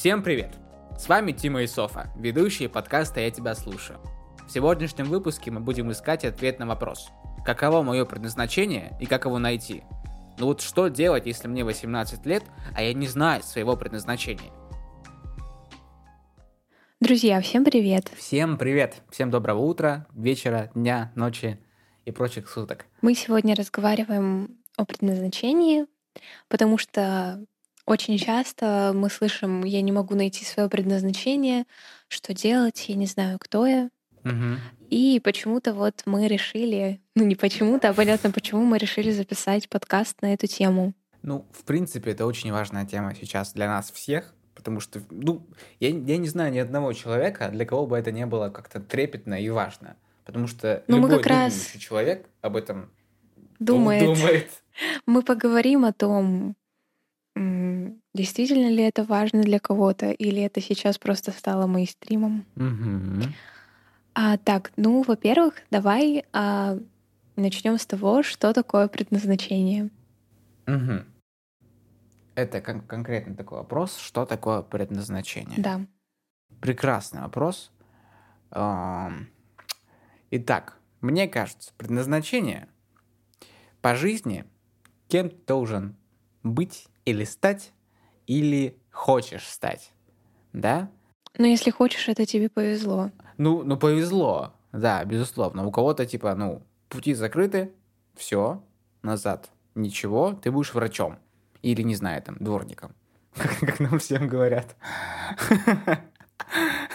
Всем привет! С вами Тима и Софа, ведущие подкаста «Я тебя слушаю». В сегодняшнем выпуске мы будем искать ответ на вопрос, каково мое предназначение и как его найти. Ну вот что делать, если мне 18 лет, а я не знаю своего предназначения? Друзья, всем привет! Всем привет! Всем доброго утра, вечера, дня, ночи и прочих суток. Мы сегодня разговариваем о предназначении, потому что очень часто мы слышим, я не могу найти свое предназначение, что делать, я не знаю, кто я. Угу. И почему-то вот мы решили, ну не почему-то, а понятно, почему мы решили записать подкаст на эту тему. Ну, в принципе, это очень важная тема сейчас для нас всех, потому что, ну, я, я не знаю ни одного человека, для кого бы это не было как-то трепетно и важно. Потому что Ну, мы любой как раз человек об этом Думает. думает. Мы поговорим о том, действительно ли это важно для кого-то, или это сейчас просто стало мейнстримом. Мгм. А, так, ну, во-первых, давай начнем с того, что такое предназначение. Это кон- конкретно такой вопрос, что такое предназначение? Да. Прекрасный вопрос. Итак, мне кажется, предназначение по жизни кем ты должен быть или стать, или хочешь стать. Да? Но если хочешь, это тебе повезло. Ну, ну повезло, да, безусловно. У кого-то типа, ну, пути закрыты, все, назад, ничего, ты будешь врачом. Или, не знаю, там, дворником. Как, как нам всем говорят.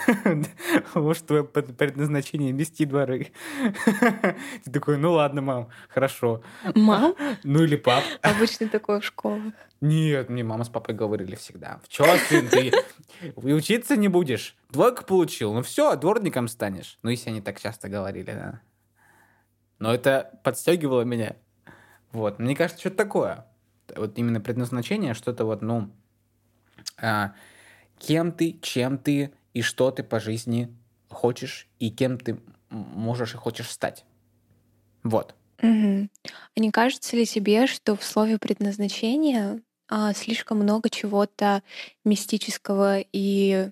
Твое пред- предназначение мести дворы. Ты такой, ну ладно, мам, хорошо. Мам? Ну или пап. Обычно такое в школах. Нет, мне мама с папой говорили всегда. В сын, ты и учиться не будешь? Двойку получил, ну все, дворником станешь. Ну, если они так часто говорили, да. Но это подстегивало меня. Вот, мне кажется, что-то такое. Вот именно предназначение, что-то вот, ну, а, кем ты, чем ты и что ты по жизни хочешь, и кем ты можешь и хочешь стать. Вот. Мгм. А не кажется ли тебе, что в слове предназначение а, слишком много чего-то мистического и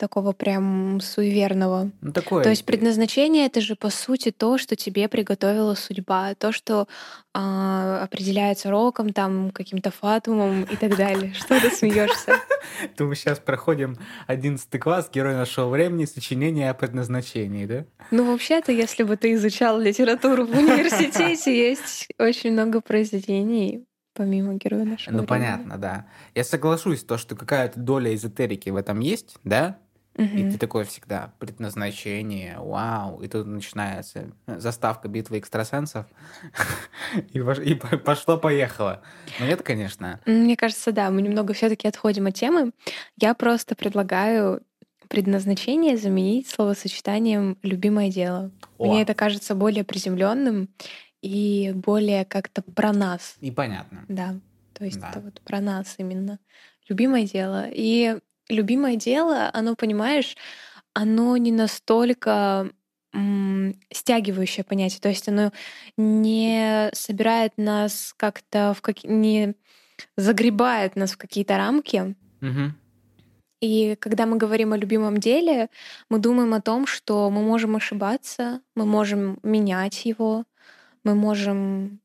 такого прям суеверного? Ну, такое. То есть предназначение это же по сути то, что тебе приготовила судьба, то, что а, определяется роком, там каким-то фатумом и так далее. Что ты смеешься? То мы сейчас проходим 11 класс, герой нашего времени, сочинение о предназначении, да? Ну, вообще-то, если бы ты изучал литературу в университете, есть очень много произведений, помимо героя нашего Ну, времени. понятно, да. Я соглашусь, то, что какая-то доля эзотерики в этом есть, да? И Мгм. ты такой всегда, предназначение, вау, и тут начинается заставка битвы экстрасенсов, и пош- и по- пошло-поехало. Ну, нет, конечно. Мне кажется, да, мы немного все-таки отходим от темы. Я просто предлагаю предназначение заменить словосочетанием любимое дело. О. Мне это кажется более приземленным и более как-то про нас. И понятно. Да. То есть Да. это вот про нас именно. Любимое дело. И любимое дело, оно, понимаешь, оно не настолько стягивающее понятие. То есть оно не собирает нас как-то в какие... не загребает нас в какие-то рамки. Мгм. И когда мы говорим о любимом деле, мы думаем о том, что мы можем ошибаться, мы можем менять его, мы можем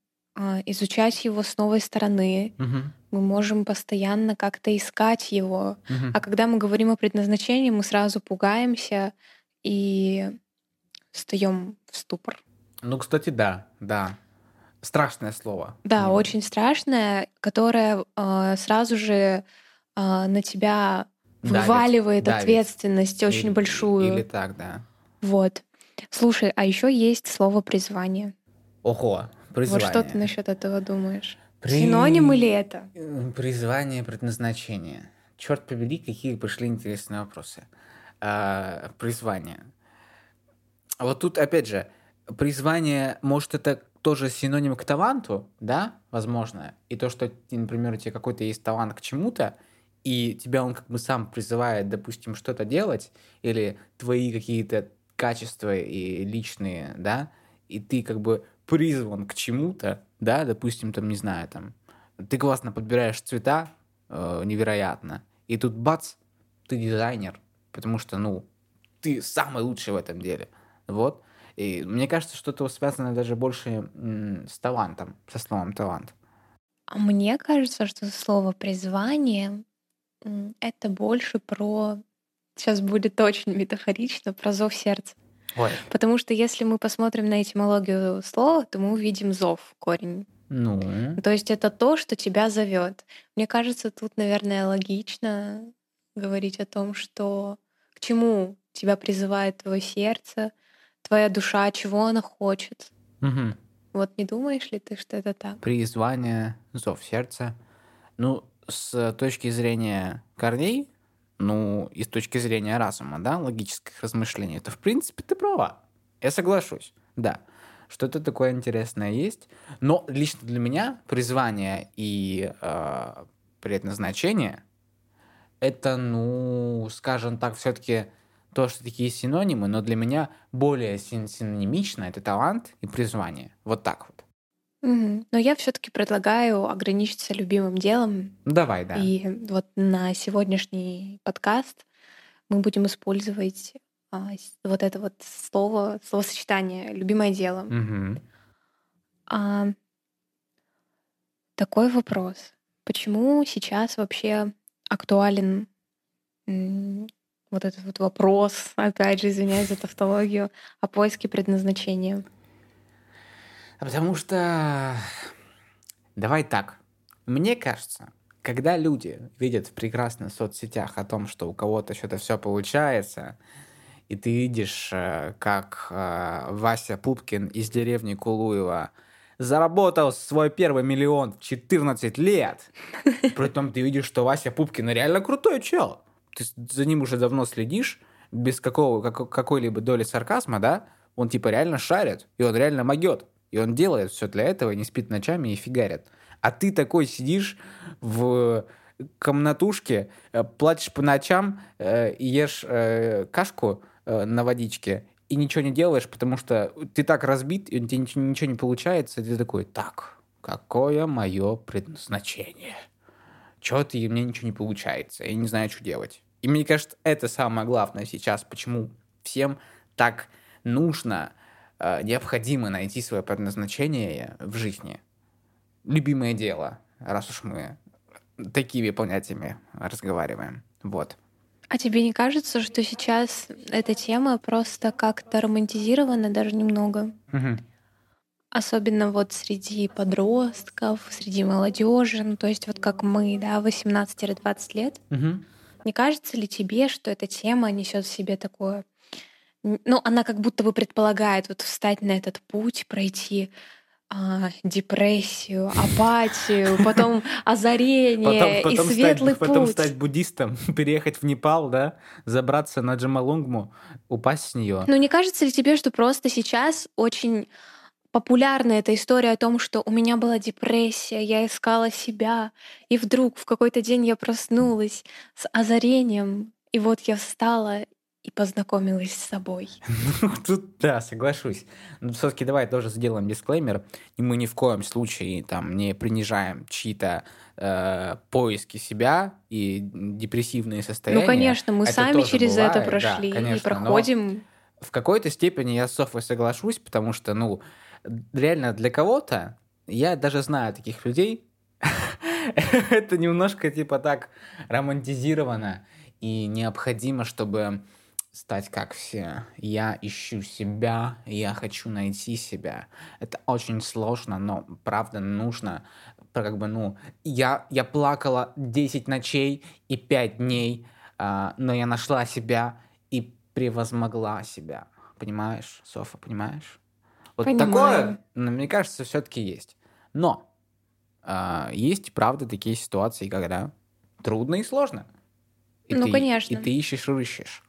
изучать его с новой стороны, Мгм. мы можем постоянно как-то искать его. Мгм. А когда мы говорим о предназначении, мы сразу пугаемся и встаем в ступор. Ну, кстати, да, да. Страшное слово. Да, М. очень страшное, которое а, сразу же а, на тебя Давит, вываливает давит. ответственность очень Или- большую. Или так, да. Вот. Слушай, а еще есть слово призвание. Ого, призвание. Вот что ты насчет этого думаешь? При- Синоним или это? Э, Призвание, предназначение. Черт побери, какие пошли интересные вопросы. А, призвание. Вот тут, опять же, призвание, может, это тоже синоним к таланту, да, возможно. И то, что, например, у тебя какой-то есть талант к чему-то, и тебя он как бы сам призывает, допустим, что-то делать, или твои какие-то качества и личные, да, и ты как бы призван к чему-то, да, допустим, там, не знаю, там, ты классно подбираешь цвета, э, невероятно, и тут бац, ты дизайнер, потому что, ну, ты самый лучший в этом деле. Вот. И мне кажется, что это связано даже больше с талантом, со словом талант. А мне кажется, что слово призвание это больше про сейчас будет очень метафорично про зов сердца. Ой. Потому что если мы посмотрим на этимологию слова, то мы увидим зов корень. Ну. То есть это то, что тебя зовет. Мне кажется, тут, наверное, логично говорить о том, что к чему тебя призывает твое сердце, твоя душа, чего она хочет. Угу. Вот не думаешь ли ты, что это так? Призвание, зов сердца. Ну, с точки зрения корней, ну, и с точки зрения разума, да, логических размышлений, то, в принципе, ты права. Я соглашусь, да. Что-то такое интересное есть. Но лично для меня призвание и э, предназначение это, ну, скажем так, все-таки то, что такие синонимы, но для меня более син синонимично это талант и призвание. Вот так вот. Угу. Но я все-таки предлагаю ограничиться любимым делом. Давай, да. И вот на сегодняшний подкаст мы будем использовать а, вот это вот слово, словосочетание «любимое дело». Угу. А, такой вопрос. Почему сейчас вообще актуален вот этот вот вопрос, опять же, извиняюсь за тавтологию, о поиске предназначения? Потому что... Давай так. Мне кажется, когда люди видят в прекрасных соцсетях о том, что у кого-то что-то все получается, и ты видишь, э, как э, Вася Пупкин из деревни Кулуева заработал свой первый миллион в 14 лет. Притом ты видишь, что Вася Пупкин реально крутой чел. Ты за ним уже давно следишь, без какого, как, какой-либо доли сарказма, да? Он типа реально шарит, и он реально могет. И он делает все для этого, не спит ночами и фигарит. А ты такой сидишь в комнатушке, э, плачешь по ночам э, ешь э, кашку э, на водичке, и ничего не делаешь, потому что ты так разбит, и у тебя ничего, не получается, и ты такой, так, какое мое предназначение? Что-то и мне ничего не получается, я не знаю, что делать. И мне кажется, это самое главное сейчас, почему всем так нужно Э, необходимо найти свое предназначение в жизни. Любимое дело, раз уж мы такими понятиями разговариваем. Вот. А тебе не кажется, что сейчас эта тема просто как-то романтизирована даже немного? Угу. Особенно вот среди подростков, среди молодежи, ну то есть вот как мы, да, 18-20 лет. Угу. Не кажется ли тебе, что эта тема несет в себе такое ну, она как будто бы предполагает вот встать на этот путь, пройти а, депрессию, апатию, потом озарение потом, потом и светлый стать, путь. Потом стать буддистом, переехать в Непал, да, забраться на Джамалунгму, упасть с нее. Ну не кажется ли тебе, что просто сейчас очень популярна эта история о том, что у меня была депрессия, я искала себя, и вдруг в какой-то день я проснулась с озарением, и вот я встала и познакомилась с собой. Ну, тут, да, соглашусь. Но все-таки давай тоже сделаем дисклеймер. И мы ни в коем случае там не принижаем чьи-то э, поиски себя и депрессивные состояния. Ну, конечно, мы это сами через бывает, это прошли да, конечно, и проходим. В какой-то степени я с Софой соглашусь, потому что, ну, реально для кого-то, я даже знаю таких людей, это немножко типа так романтизировано и необходимо, чтобы стать как все. Я ищу себя, я хочу найти себя. Это очень сложно, но правда нужно. Как бы, ну, я, я плакала 10 ночей и 5 дней, э, но я нашла себя и превозмогла себя. Понимаешь, Софа, понимаешь? Вот Понимаю. такое, ну, мне кажется, все-таки есть. Но э, есть, правда, такие ситуации, когда трудно и сложно. И ну, ты, конечно. И ты ищешь, ищешь.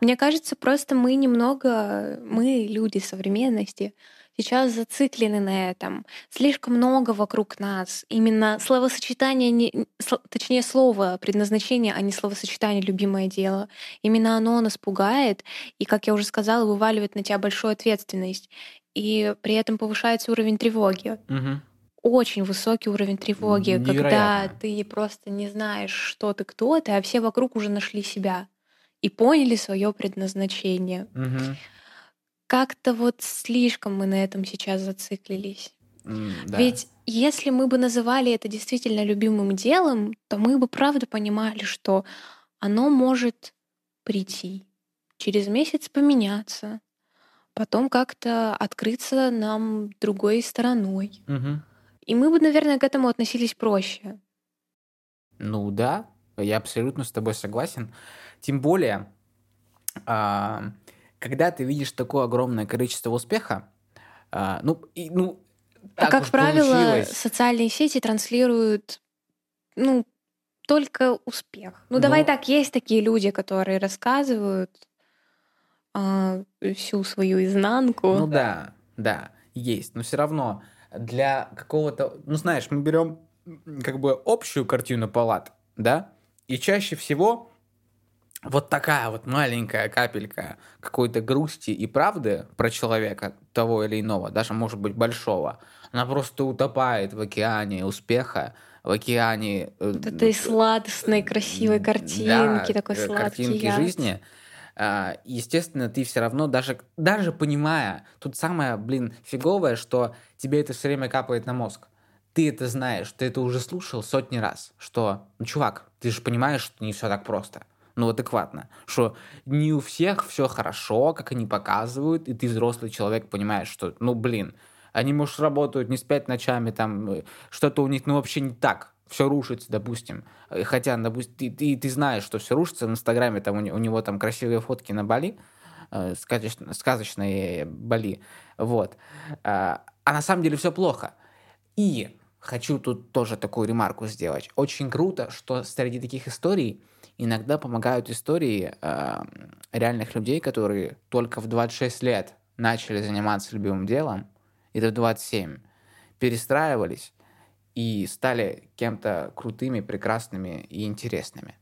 Мне кажется, просто мы немного, мы, люди современности, сейчас зациклены на этом. Слишком много вокруг нас. Именно словосочетание, не, точнее слово предназначение, а не словосочетание любимое дело. Именно оно нас пугает и, как я уже сказала, вываливает на тебя большую ответственность. И при этом повышается уровень тревоги. Угу. очень высокий уровень тревоги, когда Невероятно. ты просто не знаешь, что ты кто ты, а все вокруг уже нашли себя и поняли свое предназначение. Мгм. Как-то вот слишком мы на этом сейчас зациклились. М, Да. Ведь если мы бы называли это действительно любимым делом, то мы бы правда понимали, что оно может прийти, через месяц поменяться, потом как-то открыться нам другой стороной. Мгм. И мы бы, наверное, к этому относились проще. Ну да, я абсолютно с тобой согласен. Тем более, а, когда ты видишь такое огромное количество успеха, а, ну, и, ну, А как правило, получилось. социальные сети транслируют, ну, только успех. Ну, давай Ну, так, есть такие люди, которые рассказывают а, всю свою ну изнанку. да, да, есть. Но все равно для какого-то, ну знаешь, мы берем как бы общую картину палат, да, и чаще всего вот такая вот маленькая капелька какой-то грусти и правды про человека того или иного, даже может быть большого, она просто утопает в океане успеха, в океане э, Вот этой сладостной, красивой картинки, да, такой э, сладкий картинки яд. жизни. А, Естественно, ты все равно, даже, даже понимая, тут самое, блин, фиговое, что тебе это все время капает на мозг. Ты это знаешь, ты это уже слушал сотни раз, что, ну, чувак, ты же понимаешь, что не все так просто. Ну, адекватно. Что не у всех все хорошо, как они показывают, и ты взрослый человек понимаешь, что, ну, блин, они, может, работают не спять ночами, там, э, что-то у них, ну, вообще не так. Все рушится, допустим. Э, Хотя, допустим, ты, ты, ты знаешь, что все рушится. В Инстаграме там у, у него там красивые фотки на Бали, э, сказочно- сказочные Бали. Вот. А а на самом деле все плохо. И хочу тут тоже такую ремарку сделать. Очень круто, что среди таких историй иногда помогают истории э, реальных людей, которые только в 26 лет начали заниматься любимым делом, и до 27 перестраивались и стали кем-то крутыми, прекрасными и интересными.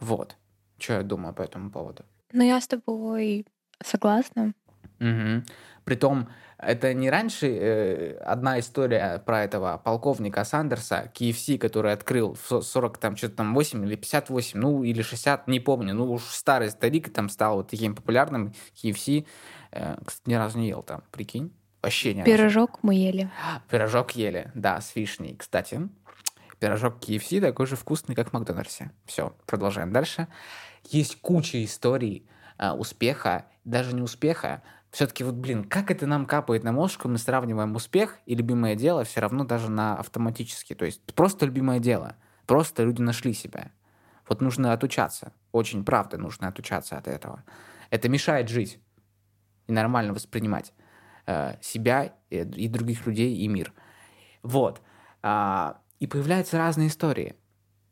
Вот, что я думаю по этому поводу. Но я с тобой согласна. Мгм. Притом, это не раньше э, одна история про этого полковника Сандерса, KFC, который открыл в со- 40, там, что-то там 8 или 58, ну, или 60, не помню, ну, уж старый старик там стал вот таким популярным, KFC, э, кстати, ни разу не ел там, прикинь, вообще разу. Пирожок мы ели. Пирожок ели, да, с вишней, кстати. Пирожок KFC такой же вкусный, как в Макдональдсе. Все, продолжаем дальше. Есть куча историй а, успеха, даже не успеха. Все-таки вот, блин, как это нам капает на мозг, мы сравниваем успех и любимое дело все равно даже на автоматически. То есть просто любимое дело. Просто люди нашли себя. Вот нужно отучаться. Очень правда нужно отучаться от этого. Это мешает жить и нормально воспринимать э, себя и, и других людей и мир. Вот. А, и появляются разные истории.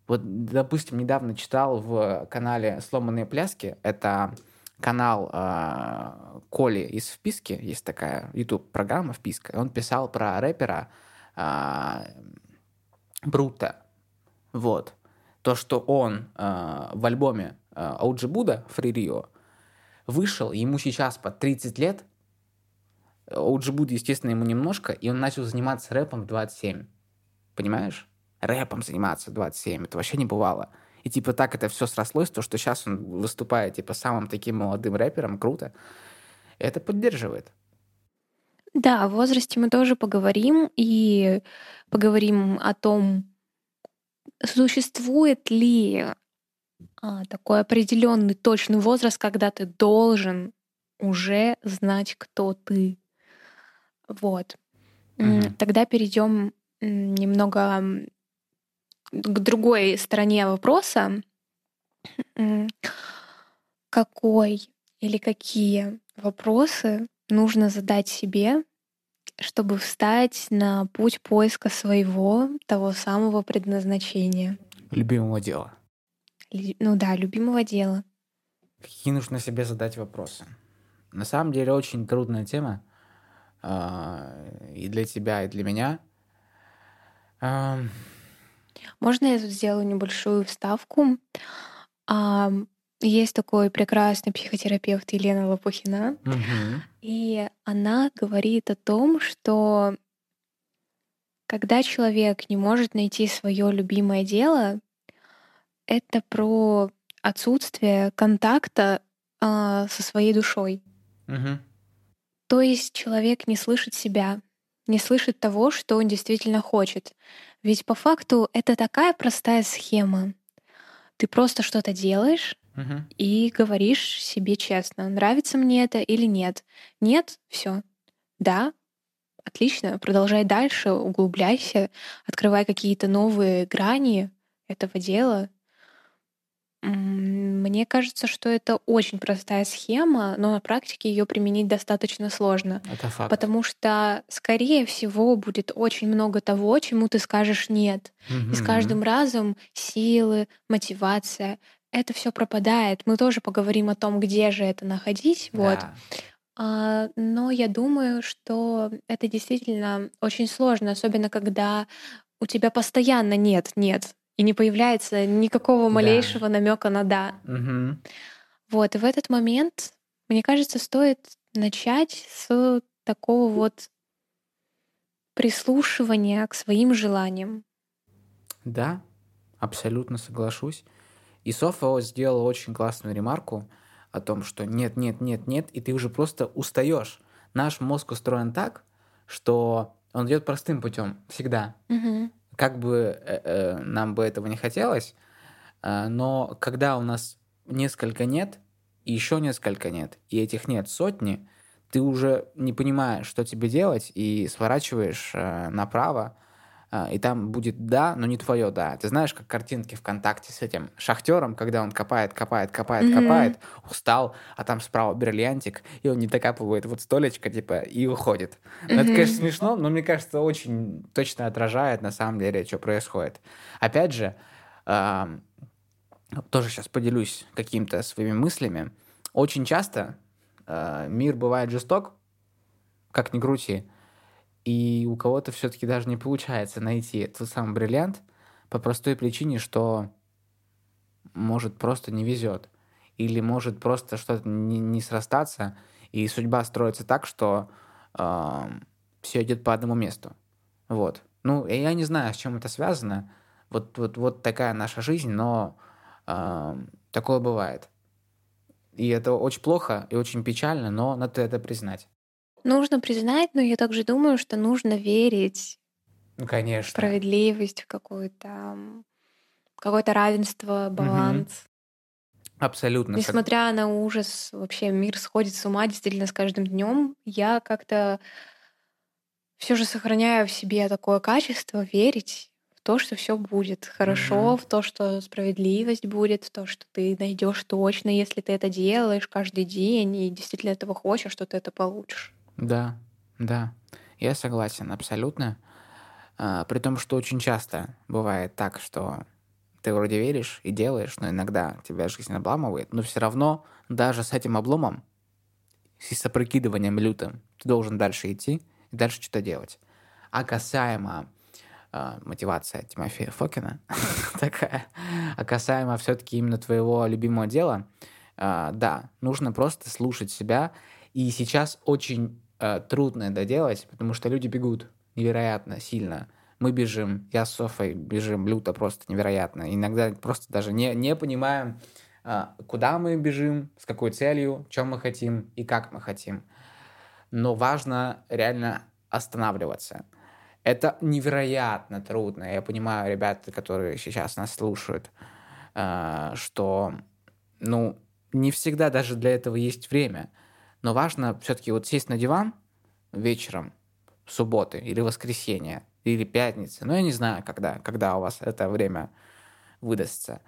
Вот, допустим, недавно читал в канале «Сломанные пляски». Это канал а, Коли из «Вписки». Есть такая YouTube-программа «Вписка». Он писал про рэпера а, Брута. Вот. То, что он а, в альбоме а, OG Buddha Free вышел, ему сейчас по 30 лет, OG Buddha, естественно, ему немножко, и он начал заниматься рэпом в 27. Понимаешь? Рэпом заниматься в 27. Это вообще не бывало. И типа так это все срослось, то, что сейчас он выступает типа самым таким молодым рэпером, круто. Это поддерживает. Да, о возрасте мы тоже поговорим и поговорим о том, существует ли а, такой определенный точный возраст, когда ты должен уже знать, кто ты. Вот. Мгм. Тогда перейдем немного к другой стороне вопроса. Какой или какие вопросы нужно задать себе, чтобы встать на путь поиска своего, того самого предназначения? Любимого дела. Ну да, любимого дела. Какие нужно себе задать вопросы? На самом деле очень трудная тема. а, И для тебя, и для меня. Можно я тут сделаю небольшую вставку? А, Есть такой прекрасный психотерапевт Елена Лопухина, мгм. и она говорит о том, что Когда человек не может найти свое любимое дело, это про отсутствие контакта а, со своей душой. Мгм. То есть человек не слышит себя, не слышит того, что он действительно хочет. Ведь по факту это такая простая схема. Ты просто что-то делаешь Мгм. и говоришь себе честно, нравится мне это или нет. Нет, все. Да, отлично, продолжай дальше, углубляйся, открывай какие-то новые грани этого дела. Мне кажется, что это очень простая схема, но на практике ее применить достаточно сложно. Это факт. Потому что, скорее всего, будет очень много того, чему ты скажешь нет. И с каждым разом силы, мотивация, это все пропадает. Мы тоже поговорим о том, где же это находить. Вот. Да. А, но я думаю, что это действительно очень сложно, особенно когда у тебя постоянно нет, нет, и не появляется никакого Да. малейшего намека на да. Мгм. Вот, и в этот момент, мне кажется, стоит начать с такого вот прислушивания к своим желаниям. Да, абсолютно соглашусь. И Софа сделала очень классную ремарку о том, что нет, нет, нет, нет, и ты уже просто устаешь. Наш мозг устроен так, что он идет простым путем всегда. Мгм. Как бы э, э, нам бы этого не хотелось, а, но когда у нас несколько нет, и еще несколько нет, и этих нет сотни, ты уже не понимаешь, что тебе делать, и сворачиваешь э, направо, и там будет да, но не твое да. Ты знаешь, как картинки ВКонтакте с этим шахтером, когда он копает, копает, копает, Мгм. копает, устал, а там справа бриллиантик, и он не докапывает вот столечко, типа, и уходит. Ну, это, конечно, смешно, но мне кажется, очень точно отражает на самом деле, что происходит. Опять же, тоже сейчас поделюсь какими-то своими мыслями. Очень часто а, мир бывает жесток, как ни крути, и у кого-то все-таки даже не получается найти тот самый бриллиант по простой причине, что может просто не везет. Или может просто что-то не, не срастаться, и судьба строится так, что все идет по одному месту. Вот. Ну, я не знаю, с чем это связано. Вот, вот, вот такая наша жизнь, но ам, такое бывает. И это очень плохо и очень печально, но надо это признать. Нужно признать, но я также думаю, что нужно верить Ну, в конечно. справедливость, в какое-то м, какое-то равенство, баланс. Абсолютно. сог- Несмотря на ужас, вообще мир сходит с ума действительно с каждым днем. Я как-то все же сохраняю в себе такое качество верить в то, что все будет хорошо, Мгм. в то, что справедливость будет, в то, что ты найдешь точно, если ты это делаешь каждый день и действительно этого хочешь, что ты это получишь. Да, да. Я согласен, абсолютно. А, при том, что очень часто бывает так, что ты вроде веришь и делаешь, но иногда тебя жизнь обламывает, но все равно даже с этим обломом, с опрокидыванием лютым, ты должен дальше идти и дальше что-то делать. А касаемо а, мотивация Тимофея Фокина такая, а касаемо все-таки именно твоего любимого дела, а, да, нужно просто слушать себя. И сейчас очень а, трудно это делать, потому что люди бегут невероятно сильно. Мы бежим, я с Софой бежим люто просто невероятно. Иногда просто даже не, не понимаем, а, куда мы бежим, с какой целью, чем мы хотим и как мы хотим. Но важно реально останавливаться. Это невероятно трудно. Я понимаю, ребята, которые сейчас нас слушают, а, что, ну, не всегда даже для этого есть время. Но важно все-таки вот сесть на диван вечером, субботы или воскресенье, или пятницы, ну, я не знаю, когда, когда у вас это время выдастся,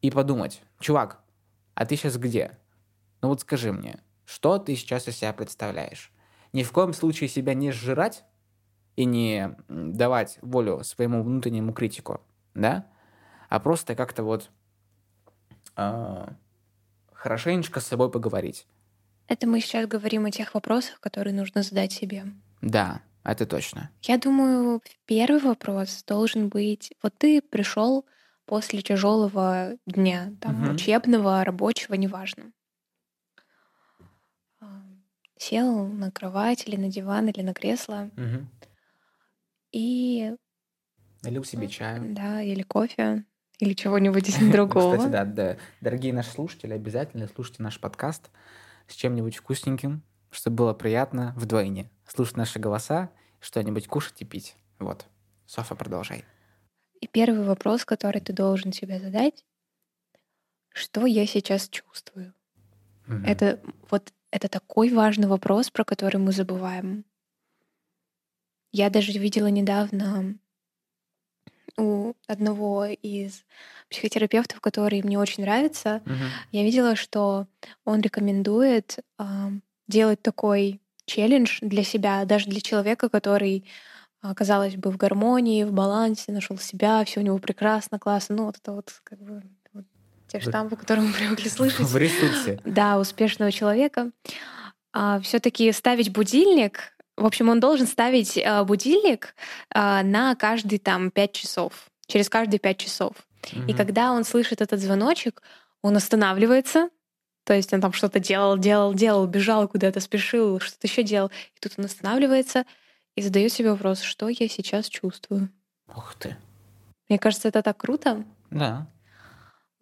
и подумать, чувак, а ты сейчас где? Ну вот скажи мне, что ты сейчас из себя представляешь? Ни в коем случае себя не сжирать и не давать волю своему внутреннему критику, да? А просто как-то вот а, хорошенечко с собой поговорить. Это мы сейчас говорим о тех вопросах, которые нужно задать себе. Да, это точно. Я думаю, первый вопрос должен быть: вот ты пришел после тяжелого дня, там, Мгм. учебного, рабочего, неважно. А, Сел на кровать или на диван или на кресло, Мгм. И Налил себе чаю. да, или кофе, или чего-нибудь другого. Кстати, да, да, дорогие наши слушатели, обязательно слушайте наш подкаст с чем-нибудь вкусненьким, чтобы было приятно вдвойне. Слушать наши голоса, что-нибудь кушать и пить. Вот. Софа, продолжай. И первый вопрос, который ты должен себе задать, что я сейчас чувствую? Мгм. Это вот это такой важный вопрос, про который мы забываем. Я даже видела недавно у одного из психотерапевтов, который мне очень нравится, Мгм. я видела, что он рекомендует а, делать такой челлендж для себя, даже для человека, который, а, казалось бы, в гармонии, в балансе, нашел себя, все у него прекрасно, классно. Ну, вот это вот как бы вот те штампы, которые мы привыкли слышать. В ресурсе. Да, успешного человека. все-таки ставить будильник. В общем, он должен ставить а, будильник а, на каждые там пять часов, через каждые пять часов. И Мгм. когда он слышит этот звоночек, он останавливается. То есть он там что-то делал, делал, делал, бежал куда-то, спешил, что-то еще делал. И тут он останавливается и задает себе вопрос, что я сейчас чувствую. Ух ты. Мне кажется, это так круто. Да.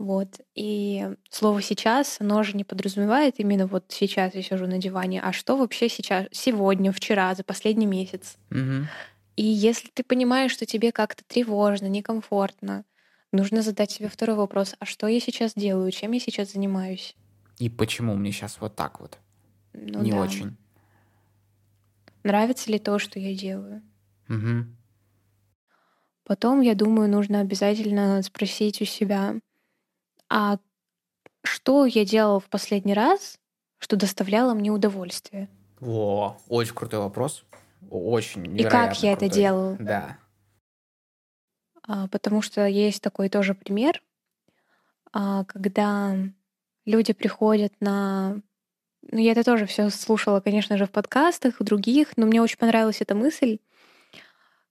Вот. И слово сейчас, оно же не подразумевает именно вот сейчас я сижу на диване, а что вообще сейчас, сегодня, вчера, за последний месяц. Мгм. И если ты понимаешь, что тебе как-то тревожно, некомфортно, нужно задать себе второй вопрос, а что я сейчас делаю, чем я сейчас занимаюсь? И почему мне сейчас вот так вот? Ну Не да. очень. Нравится ли то, что я делаю? Мгм. Потом, я думаю, нужно обязательно спросить у себя, а что я делала в последний раз, что доставляло мне удовольствие? Во, очень крутой вопрос. Очень И как я это крутой. делаю? Да. А, Потому что есть такой тоже пример, а, когда люди приходят на... Ну, я это тоже все слушала, конечно же, в подкастах, в других, но мне очень понравилась эта мысль,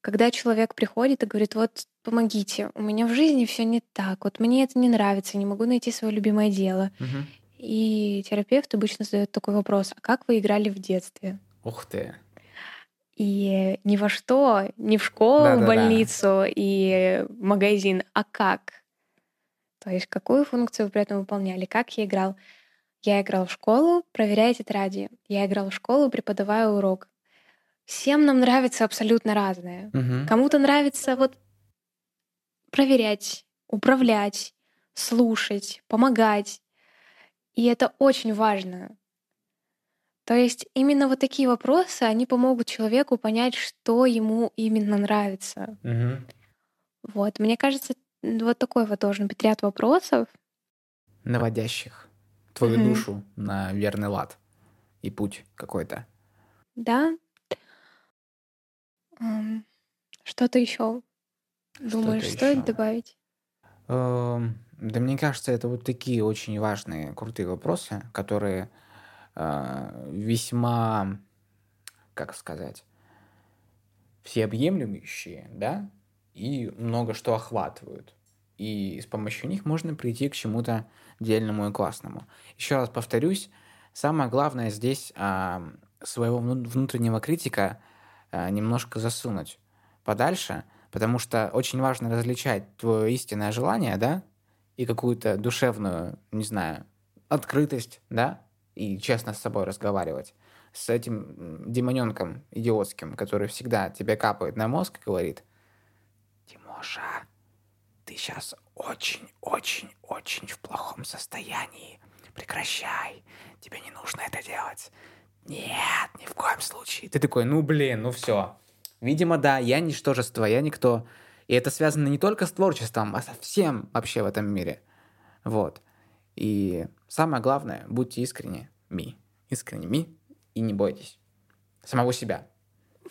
когда человек приходит и говорит, вот помогите, у меня в жизни все не так, вот мне это не нравится, не могу найти свое любимое дело. Мгм. И терапевт обычно задает такой вопрос, а как вы играли в детстве? Ух ты. И ни во что, ни в школу, в больницу и в магазин, а как? То есть какую функцию вы при этом выполняли? Как я играл? Я играл в школу, проверяя тетради. Я играл в школу, преподавая урок. Всем нам нравится абсолютно разное. Мгм. Кому-то нравится вот проверять, управлять, слушать, помогать. И это очень важно. То есть именно вот такие вопросы, они помогут человеку понять, что ему именно нравится. Мгм. Вот, мне кажется, вот такой вот должен быть ряд вопросов. Наводящих твою Мгм. душу на верный лад и путь какой-то. Да. Что-то еще думаешь, Что-то стоит ещё? добавить? Да мне кажется, это вот такие очень важные, крутые вопросы, которые э, весьма, как сказать, всеобъемлющие, да, и много что охватывают. И с помощью них можно прийти к чему-то дельному и классному. Еще раз повторюсь, самое главное здесь а, своего вну- внутреннего критика а, немножко засунуть подальше, потому что очень важно различать твое истинное желание, да, и какую-то душевную, не знаю, открытость, да, и честно с собой разговаривать. С этим демоненком идиотским, который всегда тебе капает на мозг и говорит, Тимоша, ты сейчас очень-очень-очень в плохом состоянии. Прекращай. Тебе не нужно это делать. Нет, ни в коем случае. Ты такой, ну блин, ну все. Видимо, да, я ничтожество, я никто. И это связано не только с творчеством, а со всем вообще в этом мире. Вот. И самое главное, будьте искренни, ми. Искренними и не бойтесь. Самого себя.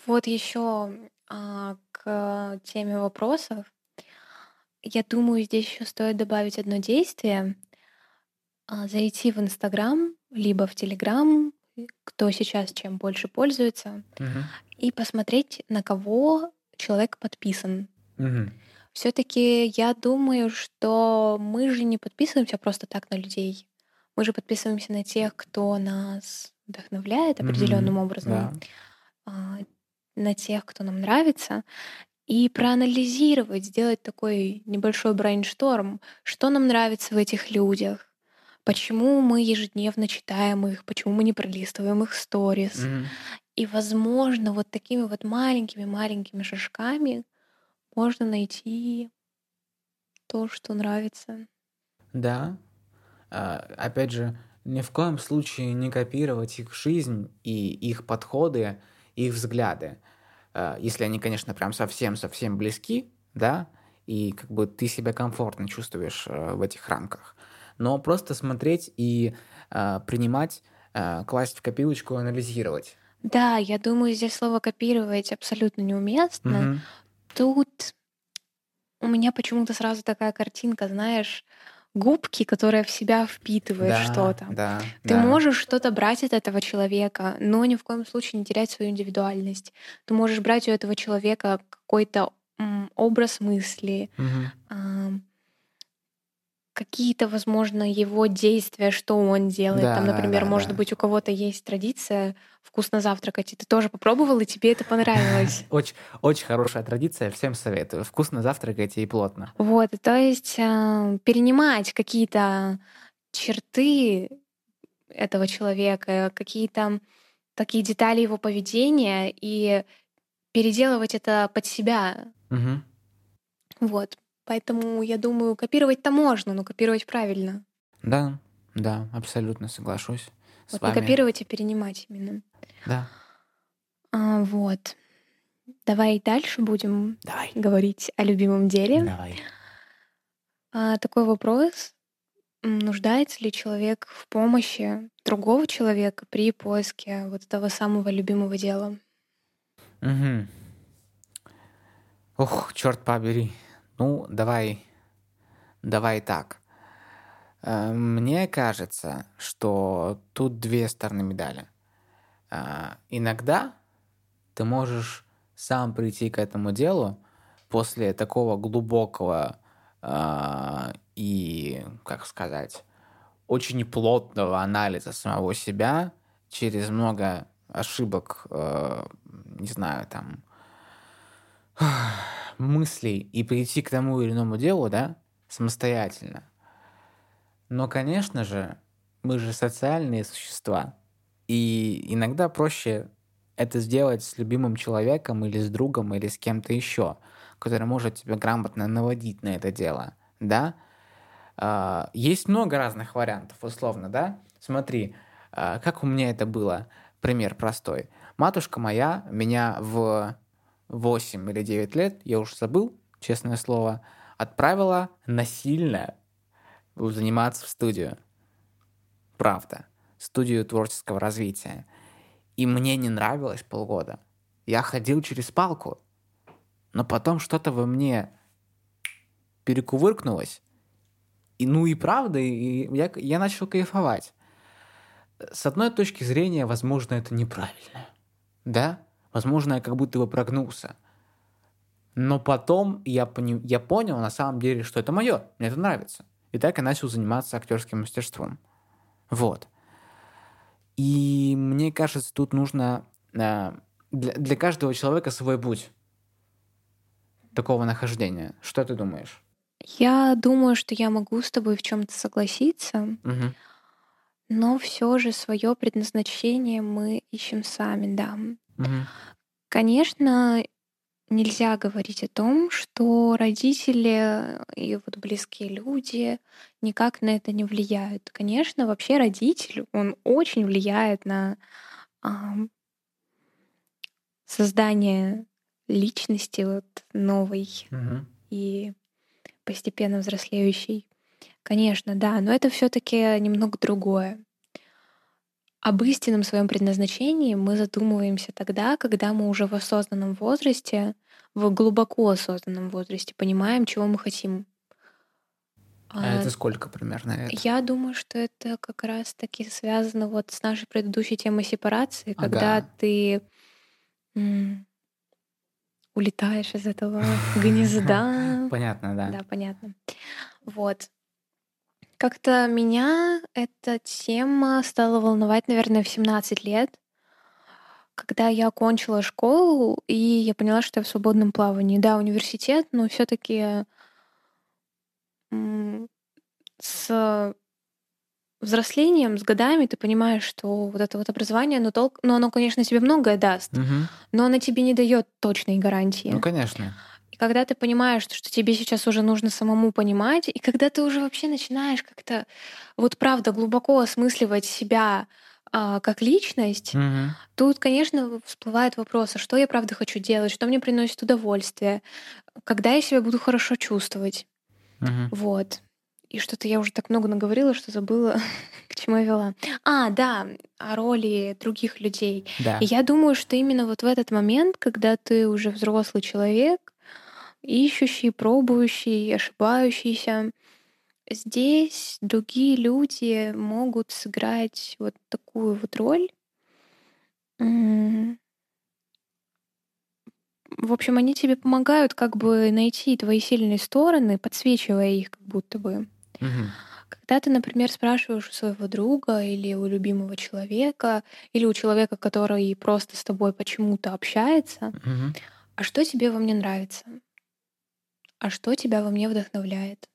Вот еще к теме вопросов. Я думаю, здесь еще стоит добавить одно действие. А, Зайти в Инстаграм, либо в Телеграм, кто сейчас чем больше пользуется, Мгм. и посмотреть, на кого человек подписан. Мгм. Все-таки я думаю, что мы же не подписываемся просто так на людей. Мы же подписываемся на тех, кто нас вдохновляет определенным Мгм. образом. Да. А, на тех, кто нам нравится, и проанализировать, сделать такой небольшой брейншторм, что нам нравится в этих людях, почему мы ежедневно читаем их, почему мы не пролистываем их сторис. Мгм. И, возможно, вот такими вот маленькими-маленькими шажками можно найти то, что нравится. Да. А, Опять же, ни в коем случае не копировать их жизнь и их подходы, их взгляды. А, Если они, конечно, прям совсем-совсем близки, да, и как бы ты себя комфортно чувствуешь э, в этих рамках. Но просто смотреть и а, принимать, а, класть в копилочку, анализировать. Да, я думаю, здесь слово копировать абсолютно неуместно. Мгм. Тут у меня почему-то сразу такая картинка, знаешь, губки, которая в себя впитывает Да, что-то. да, Ты да. можешь что-то брать от этого человека, но ни в коем случае не терять свою индивидуальность. Ты можешь брать у этого человека какой-то образ мысли, Мгм. Какие-то, возможно, его действия, что он делает. Да, Там, да, например, да, может да. быть, у кого-то есть традиция вкусно завтракать, и ты тоже попробовал, и тебе это понравилось. Очень, очень хорошая традиция, всем советую. Вкусно завтракайте и плотно. Вот, то есть а, перенимать какие-то черты этого человека, какие-то такие детали его поведения и переделывать это под себя. Мгм. Вот. Поэтому я думаю, копировать-то можно, но копировать правильно. Да, да, абсолютно соглашусь с Вот не копировать, а перенимать именно. Да, А, вот. Давай дальше будем давай, говорить о любимом деле. давай. А, такой вопрос. Нуждается ли человек в помощи другого человека при поиске вот этого самого любимого дела? Мгм. Ох, черт побери. Ну, давай, давай так. Э, Мне кажется, что тут две стороны медали. А, Иногда ты можешь сам прийти к этому делу после такого глубокого а, и, как сказать, очень плотного анализа самого себя через много ошибок, э, не знаю, там, мыслей и прийти к тому или иному делу, да, самостоятельно. Но, конечно же, мы же социальные существа, и иногда проще это сделать с любимым человеком или с другом или с кем-то еще, который может тебя грамотно наводить на это дело, да? А, Есть много разных вариантов, условно, да? Смотри, а, как у меня это было. Пример простой. Матушка моя меня в 8 или 9 лет, я уже забыл, честное слово, отправила насильно заниматься в студию. Правда. Студию творческого развития. И мне не нравилось полгода. Я ходил через палку. Но потом что-то во мне перекувыркнулось. И ну и правда, и я, я начал кайфовать. С одной точки зрения, возможно, это неправильно. Да? Возможно, я как будто бы прогнулся. Но потом я, пони- я понял на самом деле, что это мое, мне это нравится. И так я начал заниматься актерским мастерством. Вот. И мне кажется, тут нужно э, для, для каждого человека свой путь такого нахождения. Что ты думаешь? Я думаю, что я могу с тобой в чем-то согласиться, Мгм. но все же свое предназначение мы ищем сами, да. Мгм. Конечно, нельзя говорить о том, что родители и вот близкие люди никак на это не влияют. Конечно, вообще родитель, он очень влияет на ам, создание личности вот новой Мгм. и постепенно взрослеющей. Конечно, да, но это все-таки немного другое. Об истинном своем предназначении мы задумываемся тогда, когда мы уже в осознанном возрасте, в глубоко осознанном возрасте понимаем, чего мы хотим. А А, это сколько примерно лет? Я думаю, что это как раз-таки связано вот с нашей предыдущей темой сепарации, когда Ага. ты м, улетаешь из этого гнезда. Понятно, да. Да, понятно. Вот. Как-то меня эта тема стала волновать, наверное, в 17 лет, когда я окончила школу, и я поняла, что я в свободном плавании. Да, университет, но все таки с взрослением, с годами ты понимаешь, что вот это вот образование, оно, толк... ну, оно конечно, тебе многое даст, Мгм. но оно тебе не дает точной гарантии. Ну, конечно. Когда ты понимаешь, что тебе сейчас уже нужно самому понимать, и когда ты уже вообще начинаешь как-то вот правда глубоко осмысливать себя а, как личность, Мгм. тут, конечно, всплывает вопрос, а что я правда хочу делать, что мне приносит удовольствие, когда я себя буду хорошо чувствовать. Мгм. Вот. И что-то я уже так много наговорила, что забыла, к чему я вела. А, да, о роли других людей. Да. И я думаю, что именно вот в этот момент, когда ты уже взрослый человек, ищущий, пробующий, ошибающийся, здесь другие люди могут сыграть вот такую вот роль. В общем, они тебе помогают как бы найти твои сильные стороны, подсвечивая их как будто бы. Когда ты, например, спрашиваешь у своего друга или у любимого человека, или у человека, который просто с тобой почему-то общается, Мгм. а что тебе во мне нравится? А что тебя во мне вдохновляет?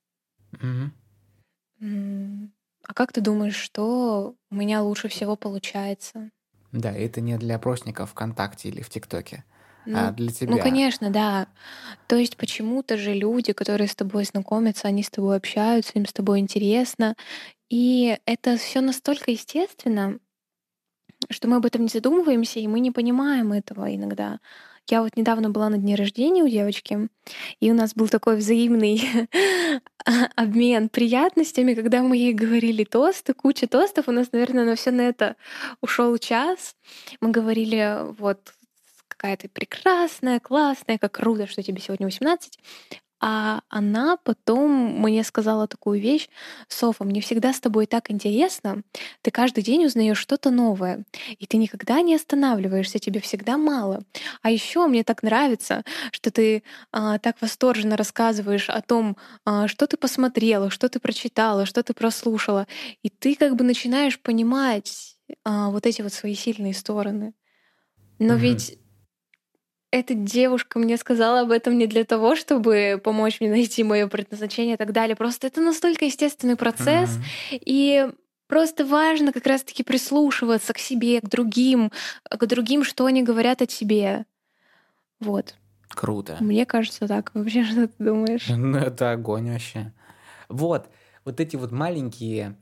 М, А как ты думаешь, что у меня лучше всего получается? Да, это не для опросников ВКонтакте или в ТикТоке, а Ну, для ну, тебя. конечно, да. То есть почему-то же люди, которые с тобой знакомятся, они с тобой общаются, им с тобой интересно. И это все настолько естественно, что мы об этом не задумываемся, и мы не понимаем этого иногда. Я вот недавно была на дне рождения у девочки, и у нас был такой взаимный обмен приятностями, когда мы ей говорили тосты, куча тостов. У нас, наверное, на все на это ушел час. Мы говорили, вот какая ты прекрасная, классная, как круто, что тебе сегодня 18. А она потом мне сказала такую вещь: "Софа, мне всегда с тобой так интересно. Ты каждый день узнаешь что-то новое, и ты никогда не останавливаешься, тебе всегда мало. А еще мне так нравится, что ты, а, так восторженно рассказываешь о том, а, что ты посмотрела, что ты прочитала, что ты прослушала. И ты как бы начинаешь понимать, а, вот эти вот свои сильные стороны. Но Мгм. ведь эта девушка мне сказала об этом не для того, чтобы помочь мне найти мое предназначение и так далее. Просто это настолько естественный процесс, Мгм. и просто важно как раз-таки прислушиваться к себе, к другим, к другим, что они говорят о тебе. Вот. Круто. Мне кажется так. Вообще, что ты думаешь? Ну, это огонь вообще. Вот, вот эти вот маленькие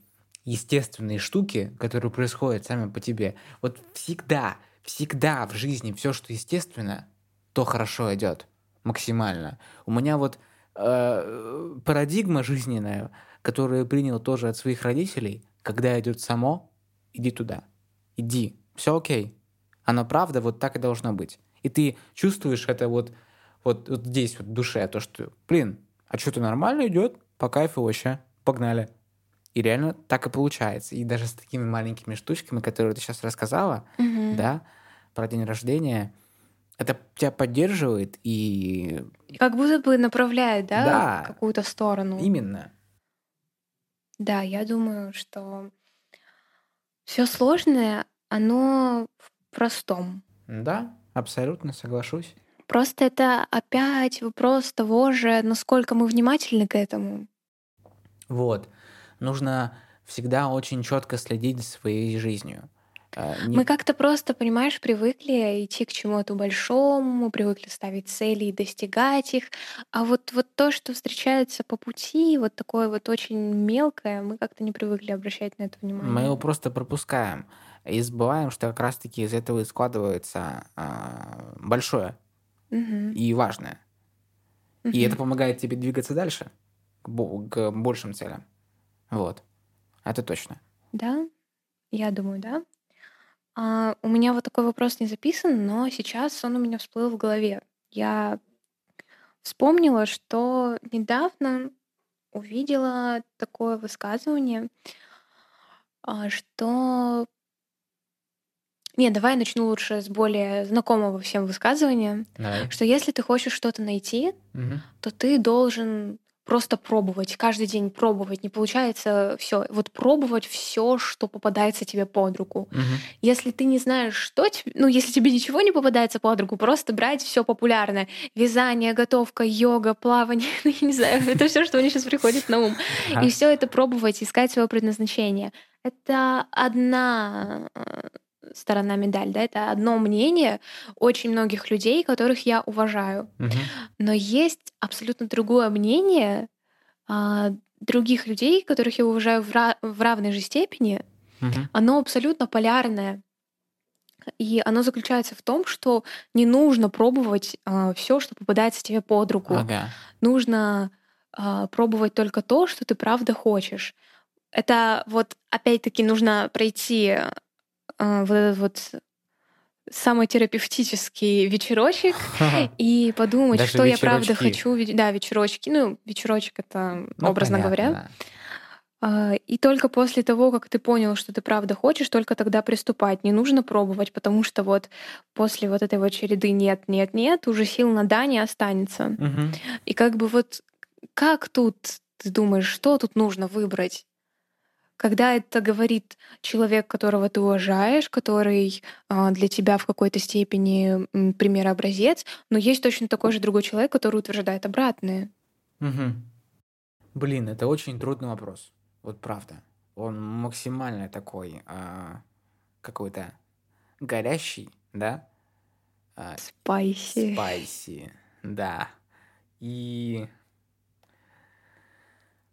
естественные штуки, которые происходят сами по тебе. Вот всегда, всегда в жизни все, что естественно, то хорошо идет максимально. У меня вот э, парадигма жизненная, которую я принял тоже от своих родителей, когда идет само, иди туда, иди, все окей. Оно правда вот так и должно быть. И ты чувствуешь это вот, вот, вот здесь вот в душе, то, что, блин, а что-то нормально идет, по кайфу вообще, погнали. И реально так и получается. И даже с такими маленькими штучками, которые ты сейчас рассказала, Мгм. да, про день рождения, это тебя поддерживает и Как будто бы направляет, да, Да. в какую-то сторону. именно. Да, я думаю, что все сложное, оно в простом. Да, абсолютно соглашусь. Просто это опять вопрос того же, насколько мы внимательны к этому. Вот. Нужно всегда очень четко следить за своей жизнью. А, не- Мы как-то просто, понимаешь, привыкли идти к чему-то большому, привыкли ставить цели и достигать их. А вот, вот то, что встречается по пути, вот такое вот очень мелкое, мы как-то не привыкли обращать на это Мы внимание. его просто пропускаем и забываем, что как раз-таки из этого и складывается а, большое Мгм. и важное. И это помогает тебе двигаться дальше к, к большим целям. Вот. Это точно. Да, я думаю, да. А, у меня вот такой вопрос не записан, но сейчас он у меня всплыл в голове. Я вспомнила, что недавно увидела такое высказывание, а, что... Не, давай я начну лучше с более знакомого всем высказывания, Давай. что если ты хочешь что-то найти, Мгм. то ты должен просто пробовать, каждый день пробовать. Не получается все. Вот пробовать все, что попадается тебе под руку. Мгм. Если ты не знаешь, что тебе, ну, если тебе ничего не попадается под руку, просто брать все популярное. Вязание, готовка, йога, плавание, ну, я не знаю, это все, что мне сейчас приходит на ум. И все это пробовать, искать свое предназначение. Это одна э, сторона медаль, да, это одно мнение очень многих людей, которых я уважаю. Мгм. Но есть абсолютно другое мнение а, других людей, которых я уважаю в, ра- в равной же степени. Мгм. Оно абсолютно полярное. И оно заключается в том, что не нужно пробовать все, что попадается тебе под руку. Ага. Нужно а, пробовать только то, что ты правда хочешь. Это вот опять-таки нужно пройти а, вот этот вот самый терапевтический вечерочек и подумать, Даже что я правда вечерочки. хочу. Да, вечерочки. Ну, вечерочек это Ну, образно понятно, говоря. да. А, И только после того, как ты понял, что ты правда хочешь, только тогда приступать. Не нужно пробовать, потому что вот после вот этой вот череды нет, нет, нет, уже сил на да не останется. Мгм. И как бы вот как тут ты думаешь, что тут нужно выбрать? Когда это говорит человек, которого ты уважаешь, который а, для тебя в какой-то степени м, пример-образец, но есть точно такой же другой человек, который утверждает обратное. Мгм. Блин, это очень трудный вопрос. Вот правда. Он максимально такой а, какой-то горящий, да? А, Спайси. Спайси, да. И...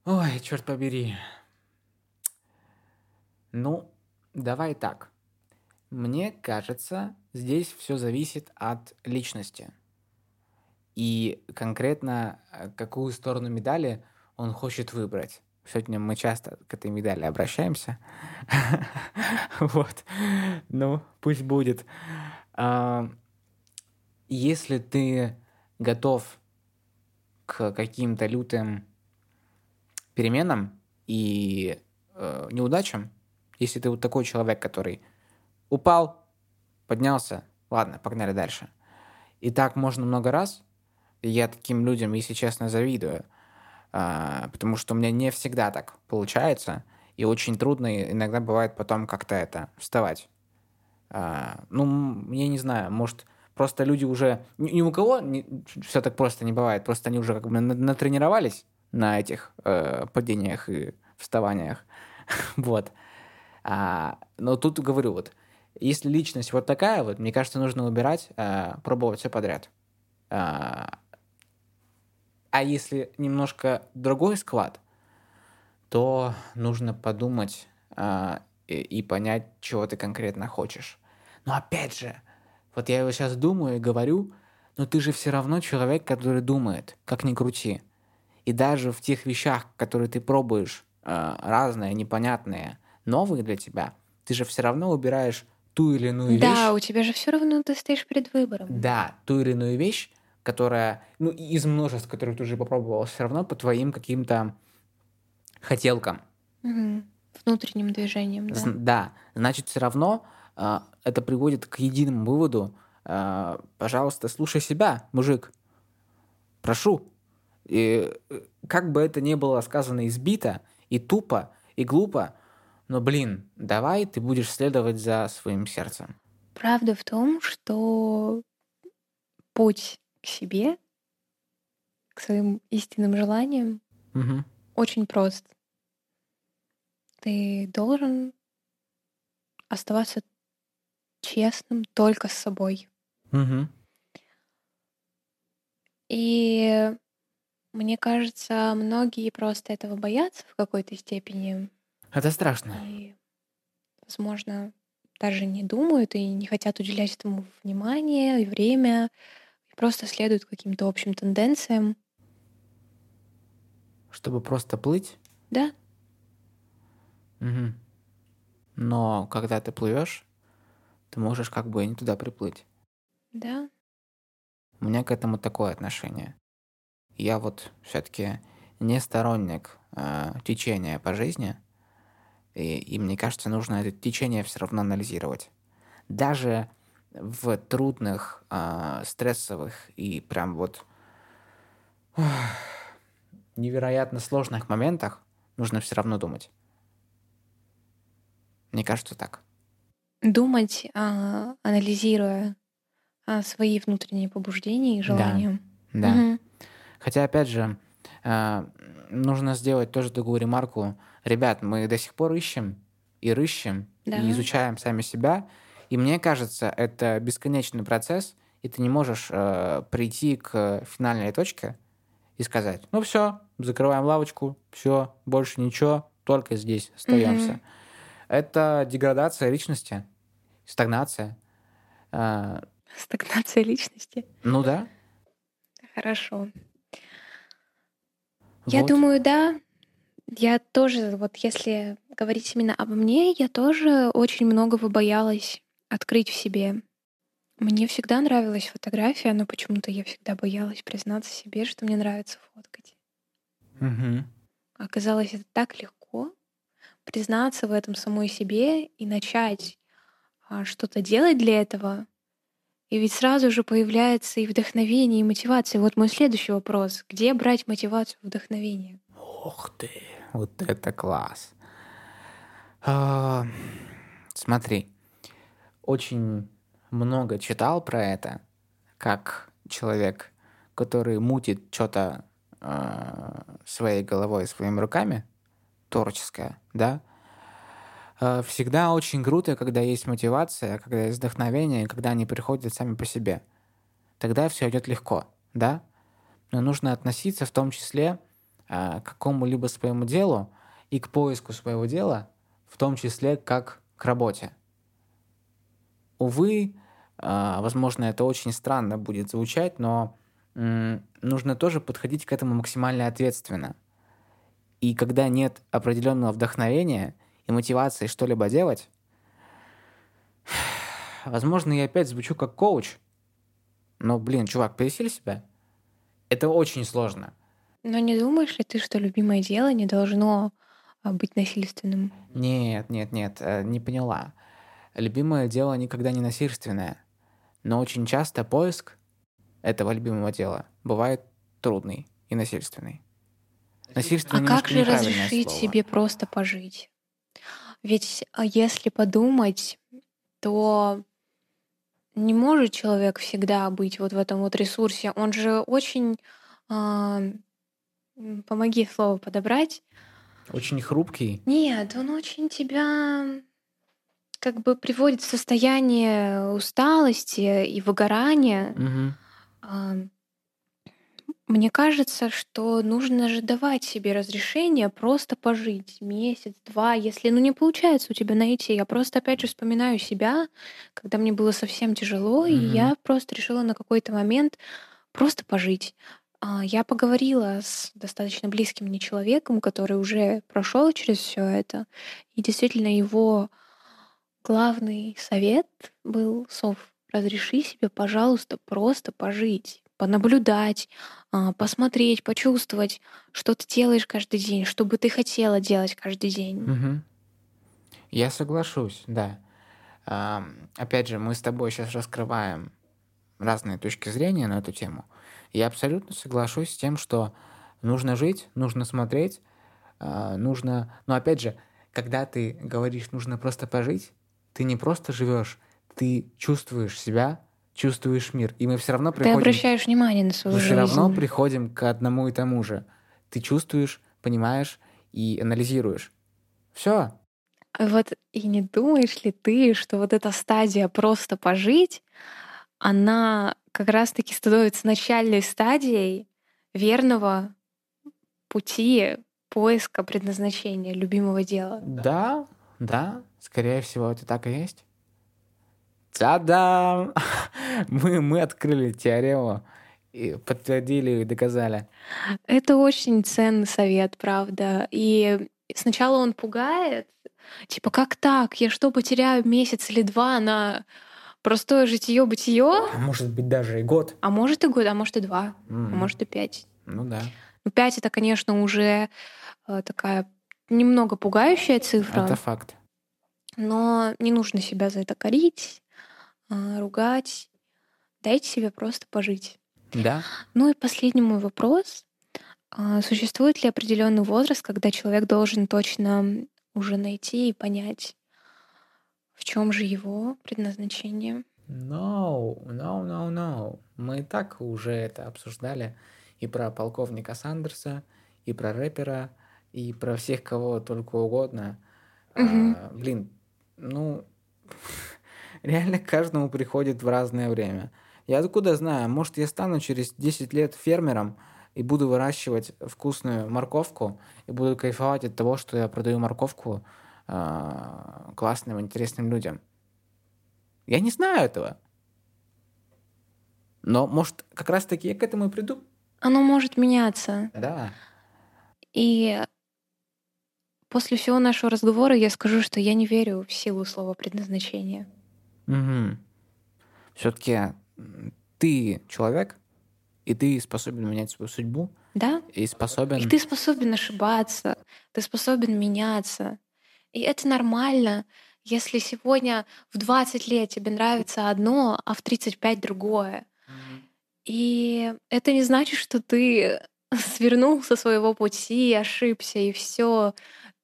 Ой, черт побери. Ну, давай так. Мне кажется, здесь все зависит от личности. И конкретно, э, какую сторону медали он хочет выбрать. Сегодня мы часто к этой медали обращаемся. Вот. Ну, пусть будет. А, Если ты готов к каким-то лютым переменам и э, неудачам, если ты вот такой человек, который упал, поднялся, ладно, погнали дальше. И так можно много раз. Я таким людям, если честно, завидую, а, потому что у меня не всегда так получается, и очень трудно иногда бывает потом как-то это вставать. А, ну, я не знаю, может, просто люди уже... Ни, у кого все так просто не бывает, просто они уже как бы на- натренировались на этих э, падениях и вставаниях. вот. А, но тут говорю, вот, если личность вот такая, вот, мне кажется, нужно убирать, а, пробовать все подряд. А, а если немножко другой склад, то нужно подумать а, и, и понять, чего ты конкретно хочешь. Но опять же, вот я его сейчас думаю и говорю, но ты же все равно человек, который думает, как ни крути. И даже в тех вещах, которые ты пробуешь, а, разные, непонятные, новые для тебя, ты же все равно убираешь ту или иную вещь. Да, у тебя же все равно ты стоишь перед выбором. Да, ту или иную вещь, которая, ну, из множества, которые ты уже попробовал, все равно по твоим каким-то хотелкам. Мгм. Внутренним движением, да. Зн- Да, значит, все равно а, это приводит к единому выводу. а, пожалуйста, слушай себя, мужик. Прошу. И э, как бы это ни было сказано избито, и тупо, и глупо, но, блин, давай ты будешь следовать за своим сердцем. Правда в том, что путь к себе, к своим истинным желаниям Мгм. очень прост. Ты должен оставаться честным только с собой. Мгм. И мне кажется, многие просто этого боятся в какой-то степени. Это страшно. И, возможно, даже не думают и не хотят уделять этому внимание и время, и просто следуют каким-то общим тенденциям. Чтобы просто плыть, Да, Мгм. Но когда ты плывешь, ты можешь как бы и не туда приплыть. да, У меня к этому такое отношение. Я вот все-таки не сторонник э, течения по жизни, и, и мне кажется, нужно это течение все равно анализировать. Даже в трудных, э, стрессовых и прям вот ох, невероятно сложных моментах нужно все равно думать. Мне кажется так. Думать, а, анализируя а, свои внутренние побуждения и желания. Да. да. Угу. Хотя, опять же, нужно сделать тоже такую ремарку. Ребят, мы до сих пор ищем и рыщем, да. и изучаем сами себя. И мне кажется, это бесконечный процесс, и ты не можешь э, прийти к финальной точке и сказать, ну все, закрываем лавочку, все, больше ничего, только здесь остаемся. Угу. Это деградация личности, стагнация. Э, стагнация личности? Ну да. Хорошо. Вот. Я думаю, да. Я тоже, вот если говорить именно обо мне, я тоже очень многого боялась открыть в себе. Мне всегда нравилась фотография, но почему-то я всегда боялась признаться себе, что мне нравится фоткать. Угу. Оказалось, это так легко признаться в этом самой себе и начать а, что-то делать для этого. И ведь сразу же появляется и вдохновение, и мотивация. Вот мой следующий вопрос. Где брать мотивацию, вдохновение? Ух ты, вот это класс. А, смотри, очень много читал про это, как человек, который мутит что-то э, своей головой, своими руками, творческое, да, всегда очень круто, когда есть мотивация, когда есть вдохновение, когда они приходят сами по себе. Тогда все идет легко, да? Но нужно относиться в том числе э, к какому-либо своему делу и к поиску своего дела, в том числе как к работе. Увы, а, возможно, это очень странно будет звучать, но нужно тоже подходить к этому максимально ответственно. И когда нет определенного вдохновения и мотивации что-либо делать, возможно, я опять звучу как коуч, но, блин, чувак, пересиль себя. Это очень сложно. Но не думаешь ли ты, что любимое дело не должно а, быть насильственным? Нет, нет, нет, э, не поняла. Любимое дело никогда не насильственное. Но очень часто поиск этого любимого дела бывает трудный и насильственный. Насильственный а как же разрешить слово. себе просто пожить? Ведь а, если подумать, то не может человек всегда быть вот в этом вот ресурсе. Он же очень, э, помоги слово подобрать. Очень хрупкий. Нет, он очень тебя как бы приводит в состояние усталости и выгорания. Угу. Мне кажется, что нужно же давать себе разрешение просто пожить месяц, два, если ну не получается у тебя найти. Я просто опять же вспоминаю себя, когда мне было совсем тяжело, и я просто решила на какой-то момент просто пожить. А, я поговорила с достаточно близким мне человеком, который уже прошел через все это, и действительно его Главный совет был, Сов, разреши себе, пожалуйста, просто пожить, понаблюдать, а, посмотреть, почувствовать, что ты делаешь каждый день, что бы ты хотела делать каждый день. Угу. Я соглашусь, да. Опять же, мы с тобой сейчас раскрываем разные точки зрения на эту тему. Я абсолютно соглашусь с тем, что нужно жить, нужно смотреть, а, нужно... Но опять же, когда ты говоришь, нужно просто пожить, ты не просто живешь, ты чувствуешь себя, чувствуешь мир. И мы все равно приходим... Ты обращаешь внимание на свою мы жизнь. все равно приходим к одному и тому же. Ты чувствуешь, понимаешь и анализируешь. Все. Вот и не думаешь ли ты, что вот эта стадия просто пожить, она как раз-таки становится начальной стадией верного пути поиска предназначения любимого дела? Да, да, скорее всего, это так и есть. Та-дам! Мы, мы открыли теорему и подтвердили и доказали. Это очень ценный совет, правда. И сначала он пугает, типа, как так? Я что, потеряю месяц или два на простое житье-бытие? А может быть, даже и год. А может и год, а может и два, mm-hmm. а может и пять. Ну да. Ну, пять это, конечно, уже э, такая немного пугающая цифра. Это факт. Но не нужно себя за это корить, а, ругать. Дайте себе просто пожить. Да. Ну и последний мой вопрос. А существует ли определенный возраст, когда человек должен точно уже найти и понять, в чем же его предназначение? No, no, no, no. Мы и так уже это обсуждали и про полковника Сандерса, и про рэпера, и про всех кого только угодно. Мгм. А, блин, ну, реально к каждому приходит в разное время. Я откуда знаю, может, я стану через 10 лет фермером и буду выращивать вкусную морковку и буду кайфовать от того, что я продаю морковку а, классным, интересным людям. Я не знаю этого. Но, может, как раз-таки я к этому и приду. Оно может меняться. Да. И после всего нашего разговора я скажу, что я не верю в силу слова предназначения. Угу. Все-таки ты человек, и ты способен менять свою судьбу, Да? и способен... И ты способен ошибаться, ты способен меняться. И это нормально, если сегодня в 20 лет тебе нравится одно, а в 35 другое. И это не значит, что ты свернул со своего пути, ошибся, и все.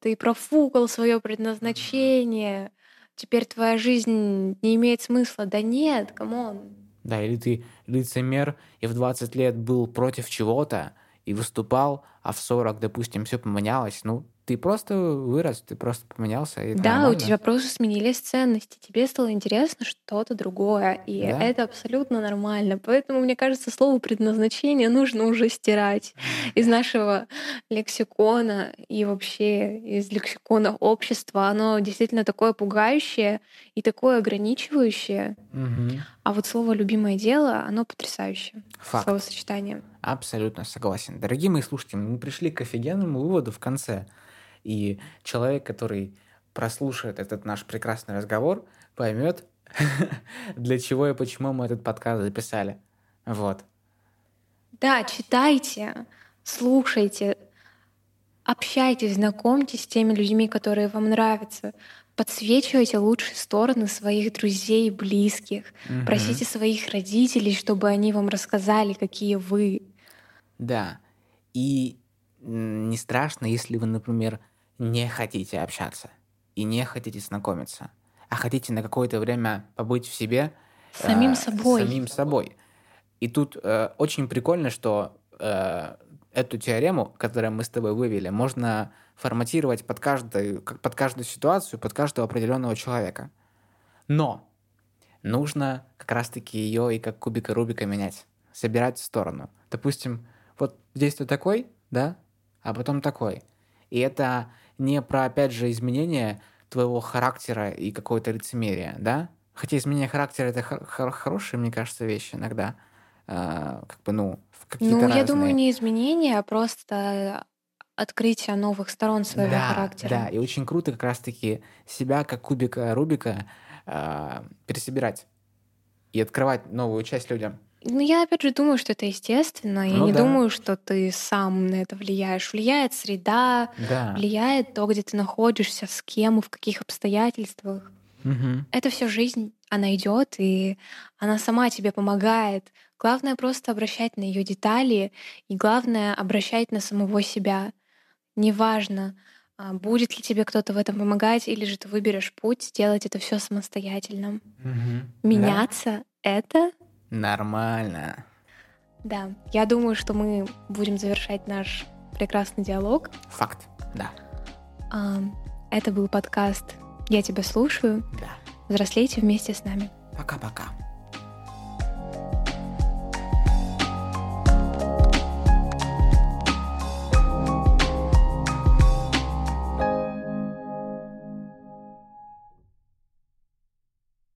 Ты профукал свое предназначение. Теперь твоя жизнь не имеет смысла. Да нет, come on. Да, или ты лицемер, и в 20 лет был против чего-то, и выступал, а в 40, допустим, все поменялось. Ну, ты просто вырос, ты просто поменялся, и Да, у нормально. тебя просто сменились ценности, тебе стало интересно что-то другое, и Да. это абсолютно нормально. Поэтому, мне кажется, слово предназначение нужно уже стирать из нашего лексикона и вообще из лексикона общества. Оно действительно такое пугающее и такое ограничивающее. Мгм. А вот слово «любимое дело», оно потрясающее. Факт. Словосочетание. Абсолютно согласен. Дорогие мои слушатели, мы пришли к офигенному выводу в конце. И человек, который прослушает этот наш прекрасный разговор, поймет, для чего и почему мы этот подкаст записали. Вот. Да, читайте, слушайте, общайтесь, знакомьтесь с теми людьми, которые вам нравятся. Подсвечивайте лучшие стороны своих друзей, близких. Мгм. Просите своих родителей, чтобы они вам рассказали, какие вы. Да. И не страшно, если вы, например, не хотите общаться и не хотите знакомиться, а хотите на какое-то время побыть в себе самим э, собой. самим собой. И тут э, очень прикольно, что э, эту теорему, которую мы с тобой вывели, можно форматировать под каждую, под каждую ситуацию, под каждого определенного человека. Но нужно как раз-таки ее и как кубика Рубика менять, собирать в сторону. Допустим, вот здесь ты такой, да, а потом такой. И это не про, опять же, изменение твоего характера и какое-то лицемерие, да? Хотя изменение характера это хор- хор- хорошая, мне кажется, вещь иногда. А, как бы, ну, в какие-то Ну, я разные. думаю, не изменения, а просто открытие новых сторон своего да, характера. Да, и очень круто как раз-таки себя, как кубика Рубика, а, пересобирать и открывать новую часть людям. Ну, я опять же думаю, что это естественно. Я Ну не да. думаю, что ты сам на это влияешь. Влияет среда, Да. влияет то, где ты находишься, с кем и в каких обстоятельствах. Мгм. Это все жизнь, она идет, и она сама тебе помогает. Главное просто обращать на ее детали, и главное обращать на самого себя. Неважно, а, будет ли тебе кто-то в этом помогать, или же ты выберешь путь сделать это все самостоятельно. Да. Меняться это Нормально. Да, я думаю, что мы будем завершать наш прекрасный диалог. Факт. Да. А, Это был подкаст «Я тебя слушаю». Да. Взрослейте вместе с нами. Пока-пока.